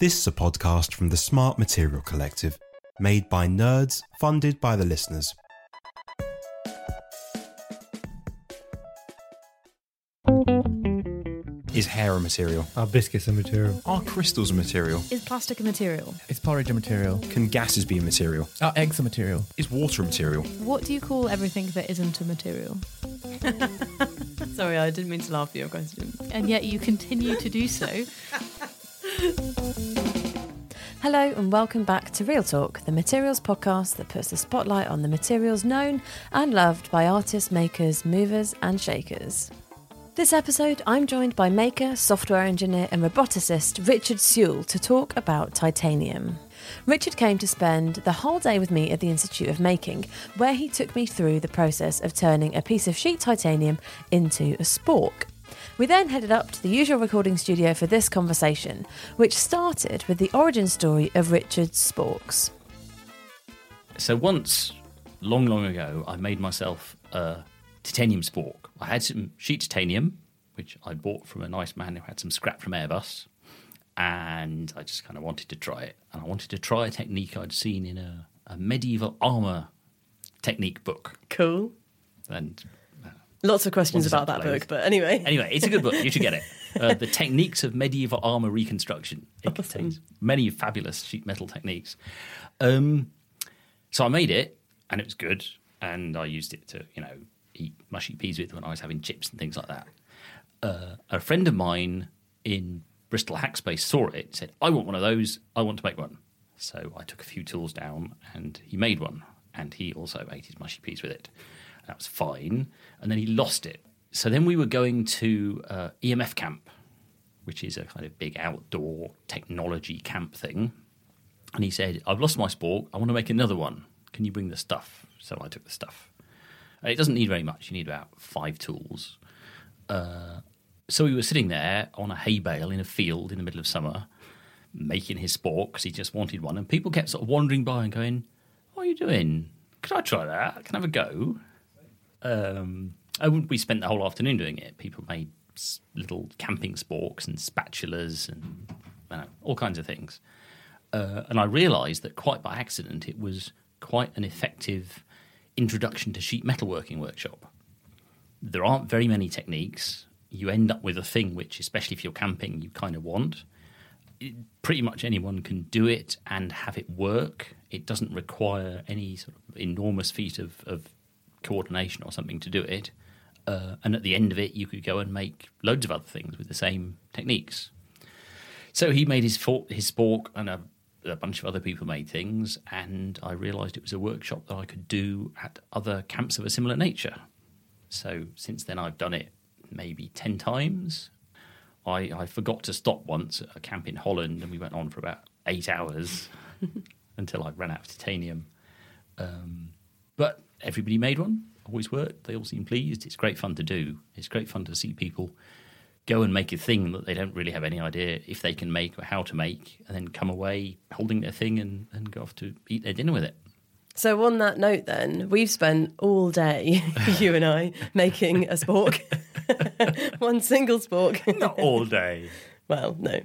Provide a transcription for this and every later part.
This is a podcast from the Smart Material Collective, made by nerds, funded by the listeners. Is hair a material? Are biscuits a material? Are crystals a material? Is plastic a material? Is porridge a material? Can gases be a material? Are eggs a material? Is water a material? What do you call everything that isn't a material? Sorry, I didn't mean to laugh at your question. And yet you continue to do so. Hello, and welcome back to Real Talk, the materials podcast that puts the spotlight on the materials known and loved by artists, makers, movers, and shakers. This episode, I'm joined by maker, software engineer, and roboticist Richard Sewell to talk about titanium. Richard came to spend the whole day with me at the Institute of Making, where he took me through the process of turning a piece of sheet titanium into a spork. We then headed up to the usual recording studio for this conversation, which started with the origin story of Richard's sporks. So once, long, long ago, I made myself a titanium spork. I had some sheet titanium, which I bought from a nice man who had some scrap from Airbus, and I just kind of wanted to try it. And I wanted to try a technique I'd seen in a, a medieval armor technique book. Cool. And Lots of questions about that book, but anyway. anyway, it's a good book. You should get it. Uh, the Techniques of Medieval Armor Reconstruction. It contains many fabulous sheet metal techniques. Um, so I made it, and it was good, and I used it to, you know, eat mushy peas with when I was having chips and things like that. Uh, a friend of mine in Bristol Hackspace saw it, said, "I want one of those. I want to make one." So I took a few tools down, and he made one, and he also ate his mushy peas with it. That was fine, and then he lost it. So then we were going to uh, EMF camp, which is a kind of big outdoor technology camp thing. And he said, I've lost my spork. I want to make another one. Can you bring the stuff? So I took the stuff. It doesn't need very much. You need about five tools. Uh, so we were sitting there on a hay bale in a field in the middle of summer, making his spork because he just wanted one. And people kept sort of wandering by and going, What are you doing? Could I try that? Can I have a go? Um, and we spent the whole afternoon doing it. People made little camping sporks and spatulas and you know, all kinds of things. Uh, and I realised that quite by accident, it was quite an effective introduction to sheet metalworking workshop. There aren't very many techniques. You end up with a thing which, especially if you're camping, you kind of want. It- pretty much anyone can do it and have it work. It doesn't require any sort of enormous feat of, of coordination or something to do it. Uh, and at the end of it, you could go and make loads of other things with the same techniques. So he made his for- his spork, and a, a bunch of other people made things. And I realised it was a workshop that I could do at other camps of a similar nature. So since then, I've done it maybe ten times. I, I forgot to stop once at a camp in Holland, and we went on for about eight hours until I ran out of titanium. Um, but everybody made one, always worked. They all seem pleased. It's great fun to do. It's great fun to see people go and make a thing that they don't really have any idea if they can make or how to make, and then come away holding their thing and, and go off to eat their dinner with it. So, on that note, then, we've spent all day, you and I, making a spork. One single spork. Not all day. well, no,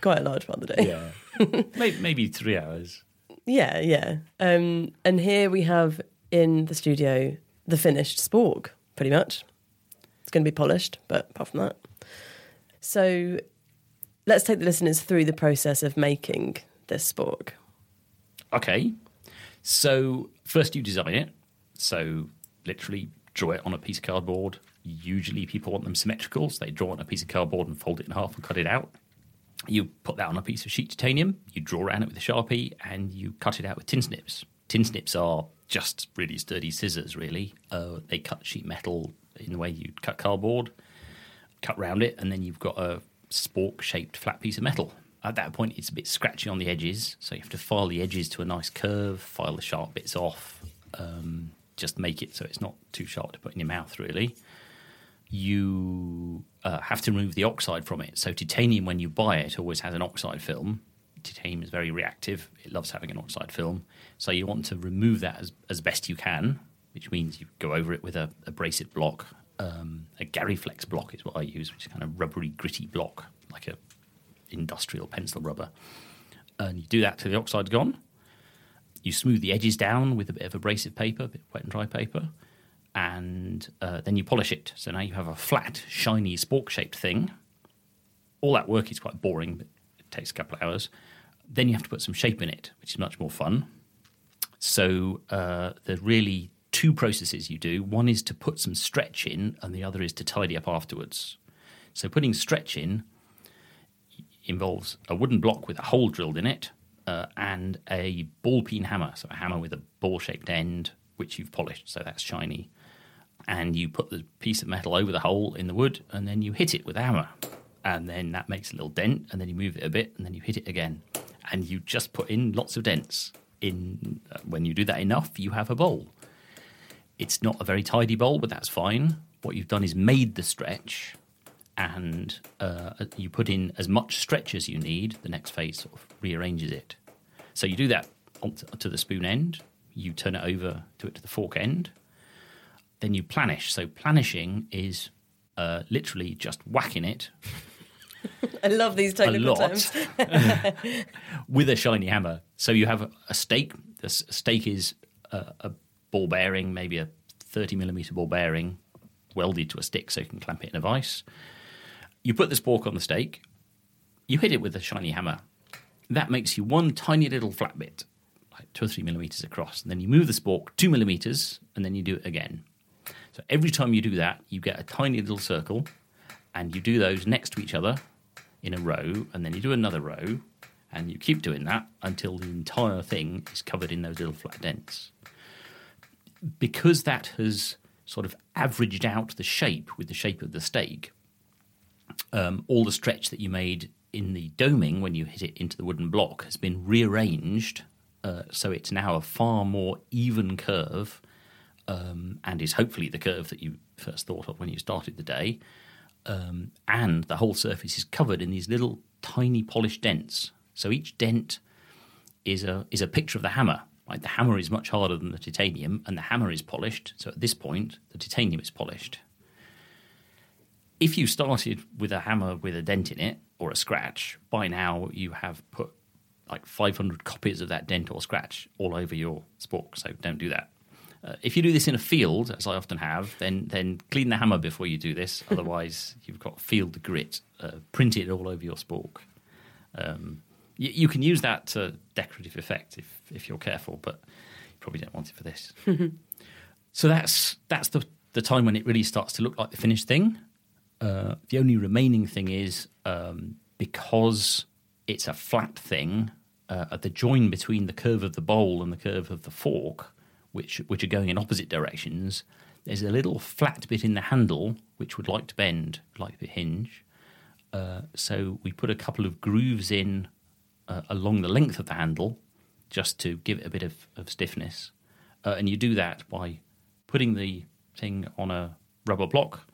quite a large part of the day. Yeah. maybe, maybe three hours. Yeah, yeah. Um, and here we have in the studio the finished spork, pretty much. It's going to be polished, but apart from that. So let's take the listeners through the process of making this spork. Okay. So first you design it. So literally draw it on a piece of cardboard. Usually people want them symmetrical, so they draw on a piece of cardboard and fold it in half and cut it out. You put that on a piece of sheet titanium, you draw around it with a sharpie, and you cut it out with tin snips. Tin snips are just really sturdy scissors, really. Uh, they cut sheet metal in the way you'd cut cardboard, cut round it, and then you've got a spork shaped flat piece of metal. At that point, it's a bit scratchy on the edges, so you have to file the edges to a nice curve, file the sharp bits off, um, just make it so it's not too sharp to put in your mouth, really. You uh, have to remove the oxide from it. So, titanium, when you buy it, always has an oxide film. Titanium is very reactive, it loves having an oxide film. So, you want to remove that as, as best you can, which means you go over it with a abrasive block. Um, a Garryflex block is what I use, which is kind of rubbery, gritty block, like a industrial pencil rubber. And you do that till the oxide's gone. You smooth the edges down with a bit of abrasive paper, a bit of wet and dry paper, and uh, then you polish it. So now you have a flat, shiny, spork shaped thing. All that work is quite boring, but it takes a couple of hours. Then you have to put some shape in it, which is much more fun. So uh, there's really two processes you do. One is to put some stretch in, and the other is to tidy up afterwards. So putting stretch in involves a wooden block with a hole drilled in it uh, and a ball peen hammer, so a hammer with a ball shaped end, which you've polished, so that's shiny. And you put the piece of metal over the hole in the wood, and then you hit it with a hammer. And then that makes a little dent, and then you move it a bit, and then you hit it again. And you just put in lots of dents. In uh, when you do that enough, you have a bowl. It's not a very tidy bowl, but that's fine. What you've done is made the stretch, and uh, you put in as much stretch as you need. The next phase sort of rearranges it. So you do that to the spoon end. You turn it over to it to the fork end. Then you planish. So planishing is uh, literally just whacking it I love these technical a lot terms. with a shiny hammer. So you have a stake. The s- stake is a, a ball bearing, maybe a 30 millimeter ball bearing, welded to a stick so you can clamp it in a vise. You put the spork on the stake, you hit it with a shiny hammer. That makes you one tiny little flat bit, like two or three millimeters across. And then you move the spork two millimeters, and then you do it again. So every time you do that, you get a tiny little circle, and you do those next to each other in a row, and then you do another row, and you keep doing that until the entire thing is covered in those little flat dents. Because that has sort of averaged out the shape with the shape of the stake, um, all the stretch that you made in the doming when you hit it into the wooden block has been rearranged, uh, so it's now a far more even curve, um, and is hopefully the curve that you first thought of when you started the day. Um, and the whole surface is covered in these little tiny polished dents. So each dent is a is a picture of the hammer. Like the hammer is much harder than the titanium, and the hammer is polished. So at this point, the titanium is polished. If you started with a hammer with a dent in it or a scratch, by now you have put like 500 copies of that dent or scratch all over your spork. So don't do that. Uh, if you do this in a field, as I often have, then then clean the hammer before you do this. Otherwise, you've got field grit uh, printed all over your spork. Um, you, you can use that to decorative effect if if you're careful, but you probably don't want it for this. so that's that's the the time when it really starts to look like the finished thing. Uh, the only remaining thing is um, because it's a flat thing uh, at the join between the curve of the bowl and the curve of the fork, which which are going in opposite directions. There's a little flat bit in the handle which would like to bend, like the hinge. Uh, so we put a couple of grooves in uh, along the length of the handle, just to give it a bit of, of stiffness. Uh, and you do that by putting the thing on a rubber block.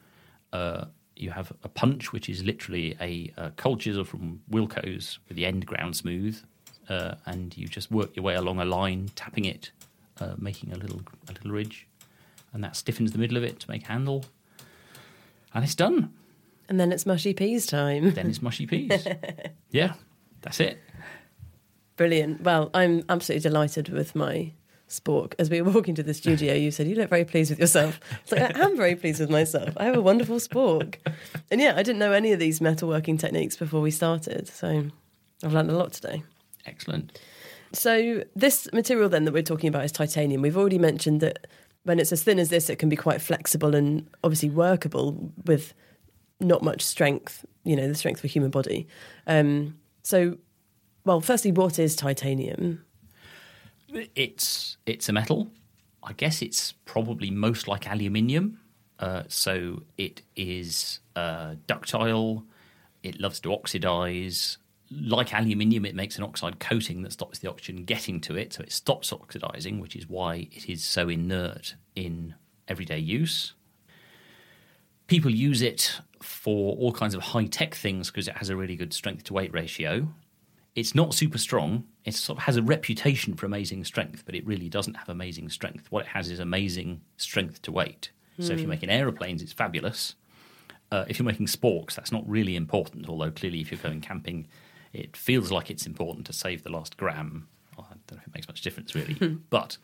Uh, you have a punch, which is literally a, a cold chisel from Wilko's with the end ground smooth, uh, and you just work your way along a line, tapping it, making a little a little ridge, and that stiffens the middle of it to make a handle, and it's done. And then it's mushy peas time. Then it's mushy peas. yeah, that's it. Brilliant. Well, I'm absolutely delighted with my spork. As we were walking to the studio, you said, You look very pleased with yourself. It's like, I am very pleased with myself. I have a wonderful spork. And yeah, I didn't know any of these metalworking techniques before we started. So I've learned a lot today. Excellent. So, this material then that we're talking about is titanium. We've already mentioned that when it's as thin as this, it can be quite flexible and obviously workable with not much strength, you know, the strength of a human body. Um, so, well, firstly, what is titanium? It's it's a metal. I guess it's probably most like aluminium. Uh, so it is uh, ductile. It loves to oxidize. Like aluminium, it makes an oxide coating that stops the oxygen getting to it, so it stops oxidizing, which is why it is so inert in everyday use. People use it for all kinds of high tech things because it has a really good strength to weight ratio. It's not super strong. It sort of has a reputation for amazing strength, but it really doesn't have amazing strength. What it has is amazing strength to weight. So if you're making aeroplanes, it's fabulous. Uh, if you're making sporks, that's not really important. Although clearly, if you're going camping, it feels like it's important to save the last gram. Well, I don't know if it makes much difference really, but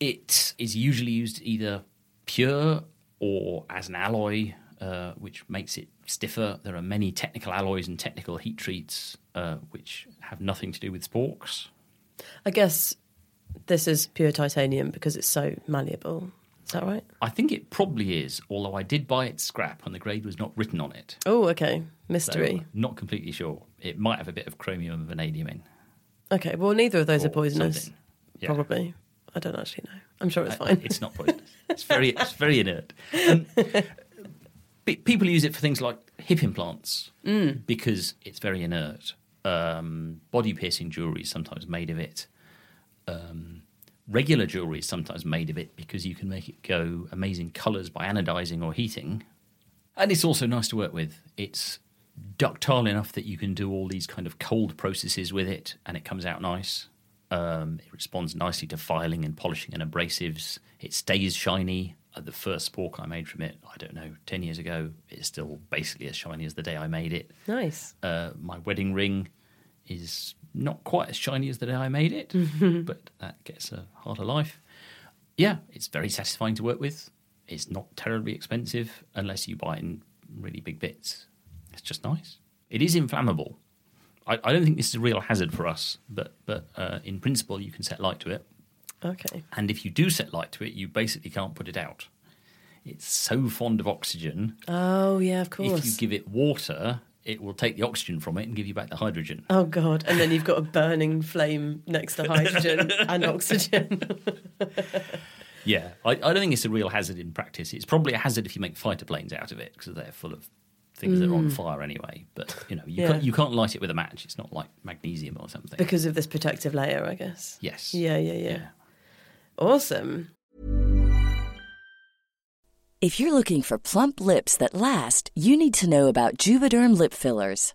it is usually used either pure or as an alloy, uh, which makes it stiffer. There are many technical alloys and technical heat treats uh, which have nothing to do with sporks. I guess this is pure titanium because it's so malleable. Is that right? I think it probably is, although I did buy it scrap and the grade was not written on it. Oh, okay. So Mystery. not completely sure. It might have a bit of chromium and vanadium in. Okay, well, neither of those are poisonous. Yeah. Probably. I don't actually know. I'm sure it's Uh, fine. It's not poisonous. It's very, it's very inert. Um, people use it for things like hip implants Mm. because it's very inert. Um, body piercing jewelry is sometimes made of it. Um, regular jewelry is sometimes made of it because you can make it go amazing colours by anodizing or heating. And it's also nice to work with. It's ductile enough that you can do all these kind of cold processes with it and it comes out nice. Um, it responds nicely to filing and polishing and abrasives. It stays shiny. Uh, the first spork I made from it, I don't know, 10 years ago, it's still basically as shiny as the day I made it. nice. Uh, my wedding ring is not quite as shiny as the day I made it, but that gets a harder life. Yeah, it's very satisfying to work with. It's not terribly expensive unless you buy it in really big bits. Just nice. It is inflammable. I, I don't think this is a real hazard for us, but but uh, in principle, you can set light to it. Okay. And if you do set light to it, you basically can't put it out. It's so fond of oxygen. Oh, yeah, of course. If you give it water, it will take the oxygen from it and give you back the hydrogen. Oh God! And then you've got a burning flame next to hydrogen and oxygen. Yeah, I, I don't think it's a real hazard in practice. It's probably a hazard if you make fighter planes out of it because they're full of things that are on fire anyway. But you know, you Mm. Yeah. can't, you can't light it with a match. It's not like magnesium or something. because of this protective layer, I guess. yes. Yeah, yeah, yeah. Awesome. If you're looking for plump lips that last, you need to know about Juvederm lip fillers.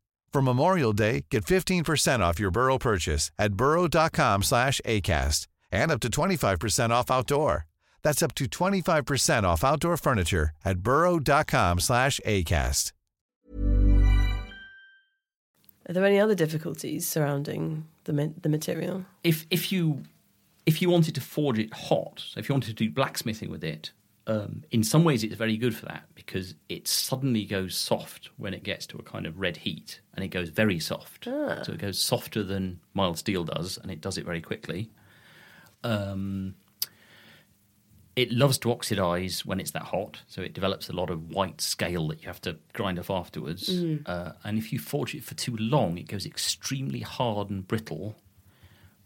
For Memorial Day, get 15% off your Burrow purchase at burrow.com slash ACAST and up to 25% off outdoor. That's up to 25% off outdoor furniture at burrow.com slash ACAST. Are there any other difficulties surrounding the ma- the material? if if you if you wanted to forge it hot, so if you wanted to do blacksmithing with it, um, in some ways it's very good for that because it suddenly goes soft when it gets to a kind of red heat, and it goes very soft. Ah. So it goes softer than mild steel does, and it does it very quickly. Um, it loves to oxidize when it's that hot, so it develops a lot of white scale that you have to grind off afterwards. Uh, and if you forge it for too long, it goes extremely hard and brittle,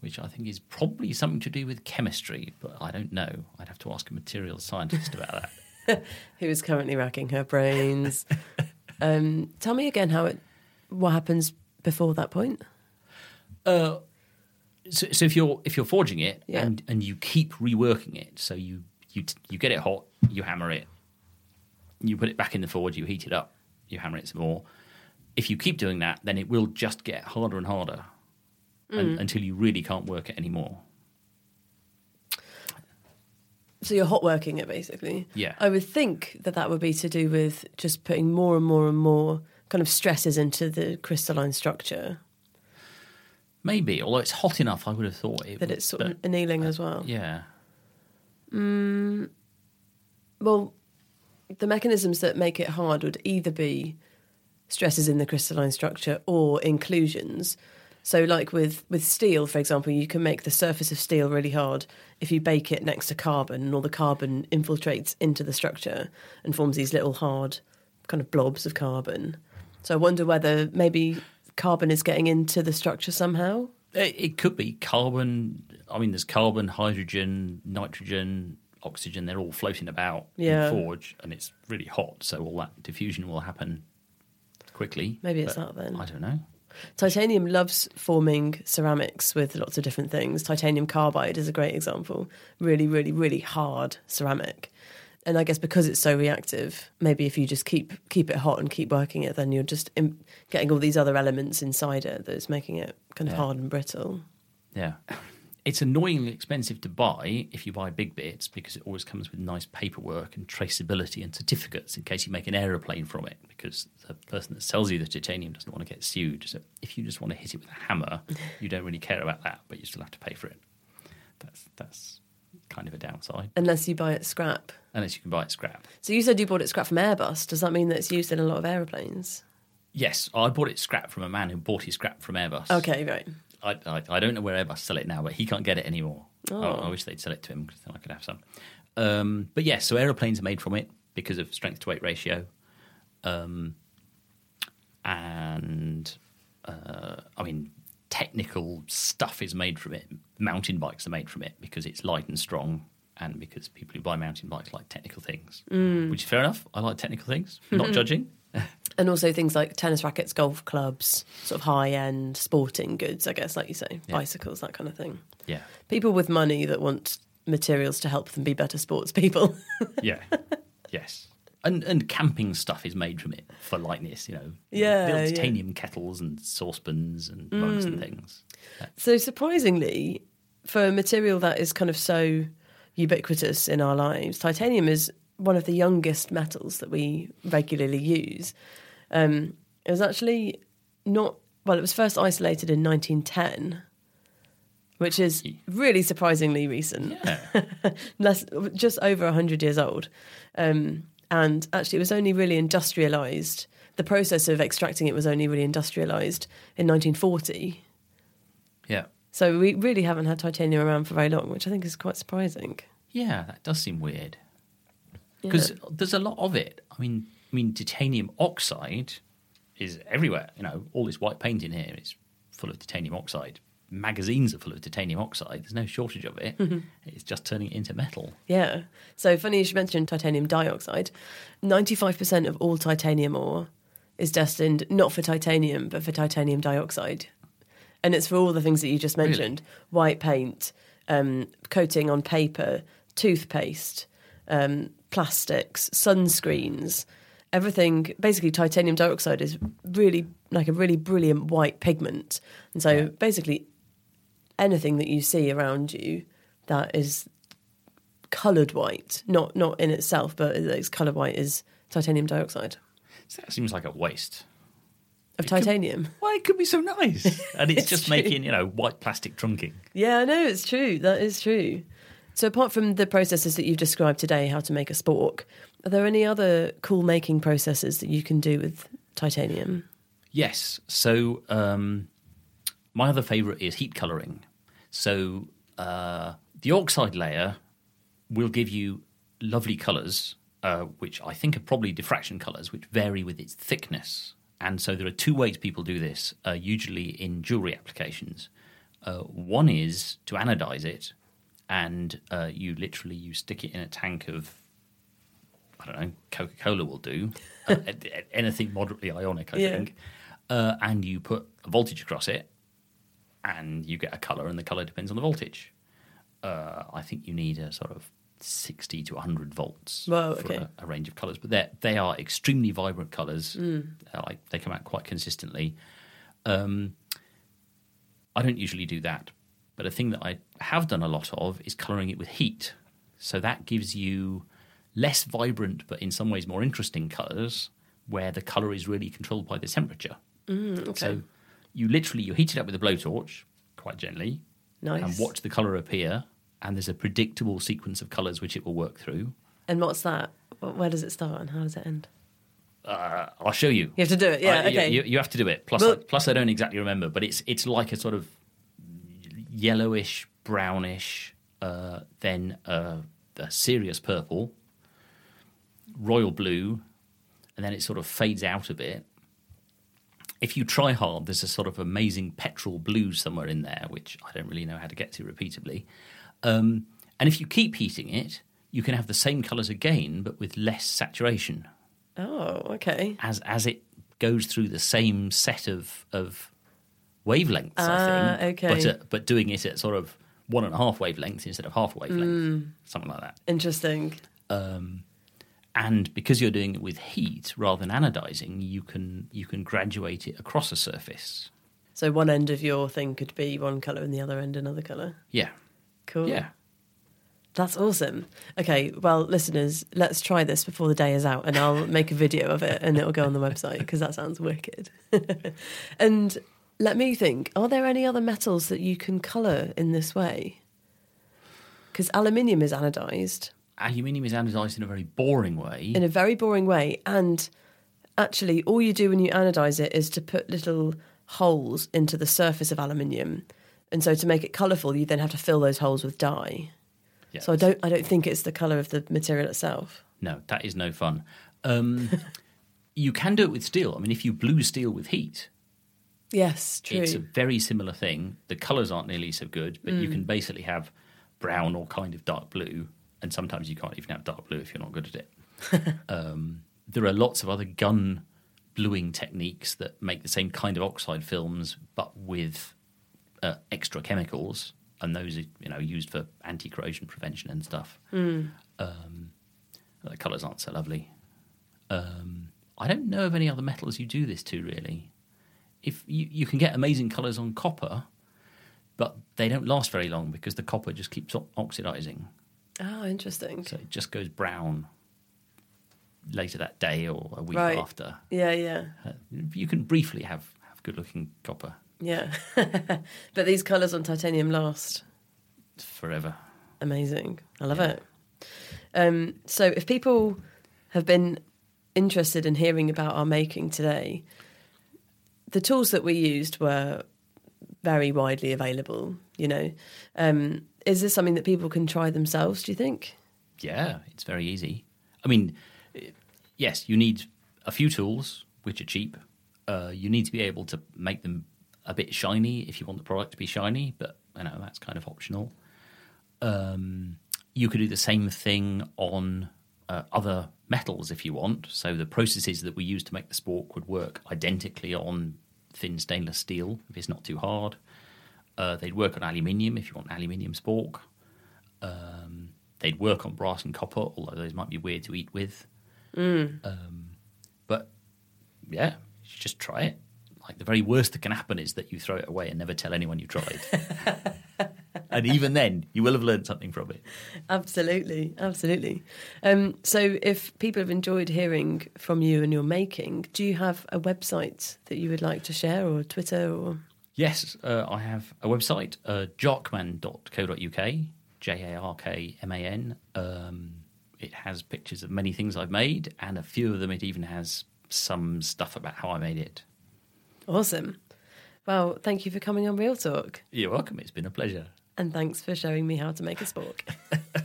which I think is probably something to do with chemistry, but I don't know. I'd have to ask a materials scientist about that. Who is currently racking her brains? um, tell me again how it what happens before that point. Uh, so, so if you're if you're forging it Yeah. and and you keep reworking it, so you you t- you get it hot, you hammer it, you put it back in the forge, you heat it up, you hammer it some more. If you keep doing that, then it will just get harder and harder un- mm. until you really can't work it anymore. So you're hot working it basically. Yeah. I would think that that would be to do with just putting more and more and more kind of stresses into the crystalline structure Maybe, although it's hot enough, I would have thought it that would- it's sort but- of annealing as well. Yeah, mm, Well, the mechanisms that make it hard would either be stresses in the crystalline structure or inclusions. So, like with, with steel, for example, you can make the surface of steel really hard if you bake it next to carbon, and all the carbon infiltrates into the structure and forms these little hard kind of blobs of carbon. So, I wonder whether maybe carbon is getting into the structure somehow. it, it could be carbon. I mean, there's carbon, hydrogen, nitrogen, oxygen. They're all floating about Yeah. in the forge, and it's really hot, so all that diffusion will happen quickly. Maybe it's that then. I don't know. Titanium loves forming ceramics with lots of different things. Titanium carbide is a great example. Really, really, really hard ceramic. And I guess because it's so reactive, maybe if you just keep keep it hot and keep working it, then you're just Im- getting all these other elements inside it that's making it kind of Yeah. hard and brittle. Yeah. It's annoyingly expensive to buy if you buy big bits because it always comes with nice paperwork and traceability and certificates in case you make an aeroplane from it because the person that sells you the titanium doesn't want to get sued. So if you just want to hit it with a hammer, you don't really care about that, but you still have to pay for it. That's that's kind of a downside. Unless you buy it scrap. Unless you can buy it scrap. So you said you bought it scrap from Airbus. Does that mean that it's used in a lot of aeroplanes? Yes, I bought it scrap from a man who bought his scrap from Airbus. Okay, right. I, I, I don't know where Airbus sell it now, but he can't get it anymore. Oh. I, I wish they'd sell it to him because then I could have some. Um, but yes, so aeroplanes are made from it because of strength to weight ratio. Um, and uh, I mean, technical stuff is made from it. Mountain bikes are made from it because it's light and strong, and because people who buy mountain bikes like technical things, Mm. which is fair enough. I like technical things, not judging. And also things like tennis rackets, golf clubs, sort of high end sporting goods, I guess, like you say, Yeah. bicycles, that kind of thing. Yeah, People with money that want materials to help them be better sports people. yeah, yes. And and camping stuff is made from it for lightness, you know. Yeah, yeah. titanium kettles and saucepans and mugs Mm. and things. so, surprisingly, for a material that is kind of so ubiquitous in our lives, titanium is one of the youngest metals that we regularly use. Um, it was actually not, well, it was first isolated in 1910. Which is really surprisingly recent. Less, just over 100 years old. Um, and actually, it was only really industrialized. The process of extracting it was only really industrialized in 1940. Yeah. So we really haven't had titanium around for very long, which I think is quite surprising. Yeah, that does seem weird. Because Yeah. there's a lot of it. I mean, I mean, titanium oxide is everywhere. You know, all this white paint in here is full of titanium oxide. Magazines are full of titanium oxide. There's no shortage of it. It's just turning it into metal. Yeah. So funny you should mention titanium dioxide. 95% of all titanium ore is destined not for titanium, but for titanium dioxide. And it's for all the things that you just mentioned white paint, um, coating on paper, toothpaste, um, plastics, sunscreens, everything. Basically, titanium dioxide is really like a really brilliant white pigment. And so basically, anything that you see around you that is coloured white, not not in itself, but it's coloured white, is titanium dioxide So that seems like a waste. of titanium. Why it could be so nice, and it's, It's just true. making you know white plastic trunking. Yeah, I know it's true. That is true. So, apart from the processes that you've described today, how to make a spork, are there any other cool making processes that you can do with titanium? Yes. So um, my other favourite is heat colouring. So uh, the oxide layer will give you lovely colours, uh, which I think are probably diffraction colours, which vary with its thickness. And so there are two ways people do this, uh, usually in jewellery applications. Uh, one is to anodize it, and uh, you literally you stick it in a tank of I don't know, Coca Cola will do. Uh, anything moderately ionic, I Yeah. think. Uh, and you put a voltage across it, and you get a color, and the color depends on the voltage. Uh, I think you need a sort of 60 to 100 volts for okay. a, a range of colors. But they they are extremely vibrant colors. Mm. Uh, like they come out quite consistently. Um, I don't usually do that, but a thing that I have done a lot of is coloring it with heat. So that gives you less vibrant, but in some ways more interesting colors, where the color is really controlled by the temperature. Mm, okay. So you literally you heat it up with a blowtorch quite gently, Nice. and watch the color appear. And there's a predictable sequence of colors which it will work through. And what's that? Where does it start and how does it end? Uh, I'll show you. You have to do it, yeah, Uh, you- okay. You, you have to do it. Plus, I, plus I don't exactly remember, but it's it's like a sort of yellowish, brownish, uh, then uh, a serious purple, royal blue, and then it sort of fades out a bit. If you try hard, there's a sort of amazing petrol blue somewhere in there, which I don't really know how to get to repeatably. Um, and if you keep heating it, you can have the same colours again, but with less saturation Oh, okay. as as it goes through the same set of of wavelengths. I Ah, think, okay. but uh, but doing it at sort of one and a half wavelengths instead of half a wavelength, Mm. something like that. Interesting. Um, and because you're doing it with heat rather than anodizing, you can you can graduate it across a surface. So one end of your thing could be one colour and the other end another colour. Yeah, Cool. yeah. That's awesome. Okay, well, listeners, let's try this before the day is out, and I'll make a video of it, and it'll go on the website because that sounds wicked. and let me think: Are there any other metals that you can colour in this way? Because aluminium is anodized Aluminium is anodized in a very boring way. in a very boring way, and actually, all you do when you anodize it is to put little holes into the surface of aluminium, and so to make it colourful, you then have to fill those holes with dye. Yeah, So I don't, I don't think it's the colour of the material itself. No, that is no fun. Um, you can do it with steel. I mean, if you blue steel with heat, Yes, true. It's a very similar thing. The colours aren't nearly so good, but you Mm. can basically have brown or kind of dark blue, and sometimes you can't even have dark blue if you're not good at it. um, there are lots of other gun bluing techniques that make the same kind of oxide films, but with uh, extra chemicals, and those are you know used for anti corrosion prevention and stuff. Mm. Um, the colours aren't so lovely. Um, I don't know of any other metals you do this to really. If you, you can get amazing colours on copper, but they don't last very long because the copper just keeps oxidizing. Oh, interesting. So it just goes brown later that day or a week Right. after. Yeah, yeah, Uh, you can briefly have, have good looking copper yeah. but these colours on titanium last. forever. Amazing. I love it. Um, so, if people have been interested in hearing about our making today, the tools that we used were very widely available. You know, um, is this something that people can try themselves? Do you think? Yeah, it's very easy. I mean, yes, you need a few tools, which are cheap. Uh, you need to be able to make them a bit shiny if you want the product to be shiny, but you know that's kind of optional. Um, you could do the same thing on uh, other metals if you want. So the processes that we use to make the spork would work identically on thin stainless steel if it's not too hard. Uh, they'd work on aluminium if you want aluminium spork. Um, they'd work on brass and copper, although those might be weird to eat with. Mm. Um, but yeah, you should just try it. Like the very worst that can happen is that you throw it away and never tell anyone you tried. and even then, you will have learned something from it. Absolutely, absolutely. Um, so, if people have enjoyed hearing from you and your making, do you have a website that you would like to share, or Twitter, or Yes, uh, I have a website, uh, jarkman.co.uk, J A R K M A N. Um, it has pictures of many things I've made, and a few of them it even has some stuff about how I made it. awesome? Well, thank you for coming on Real Talk, You're welcome. It's been a pleasure. and thanks for showing me how to make a spork.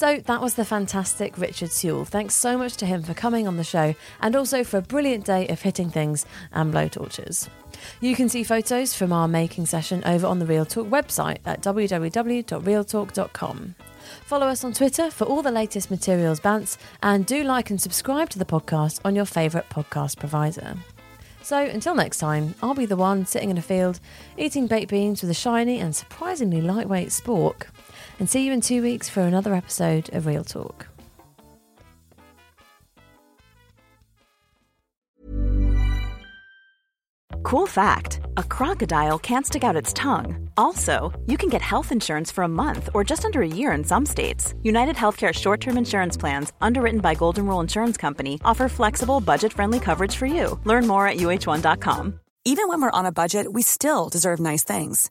So that was the fantastic Richard Sewell. Thanks so much to him for coming on the show and also for a brilliant day of hitting things and blowtorches. You can see photos from our making session over on the Real Talk website at www.realtalk.com. Follow us on Twitter for all the latest materials bants and do like and subscribe to the podcast on your favourite podcast provider. So until next time, I'll be the one sitting in a field eating baked beans with a shiny and surprisingly lightweight spork. And see you in two weeks for another episode of Real Talk. Cool fact a crocodile can't stick out its tongue. Also, you can get health insurance for a month or just under a year in some states. United Healthcare short term insurance plans, underwritten by Golden Rule Insurance Company, offer flexible, budget friendly coverage for you. Learn more at uhone.com. Even when we're on a budget, we still deserve nice things.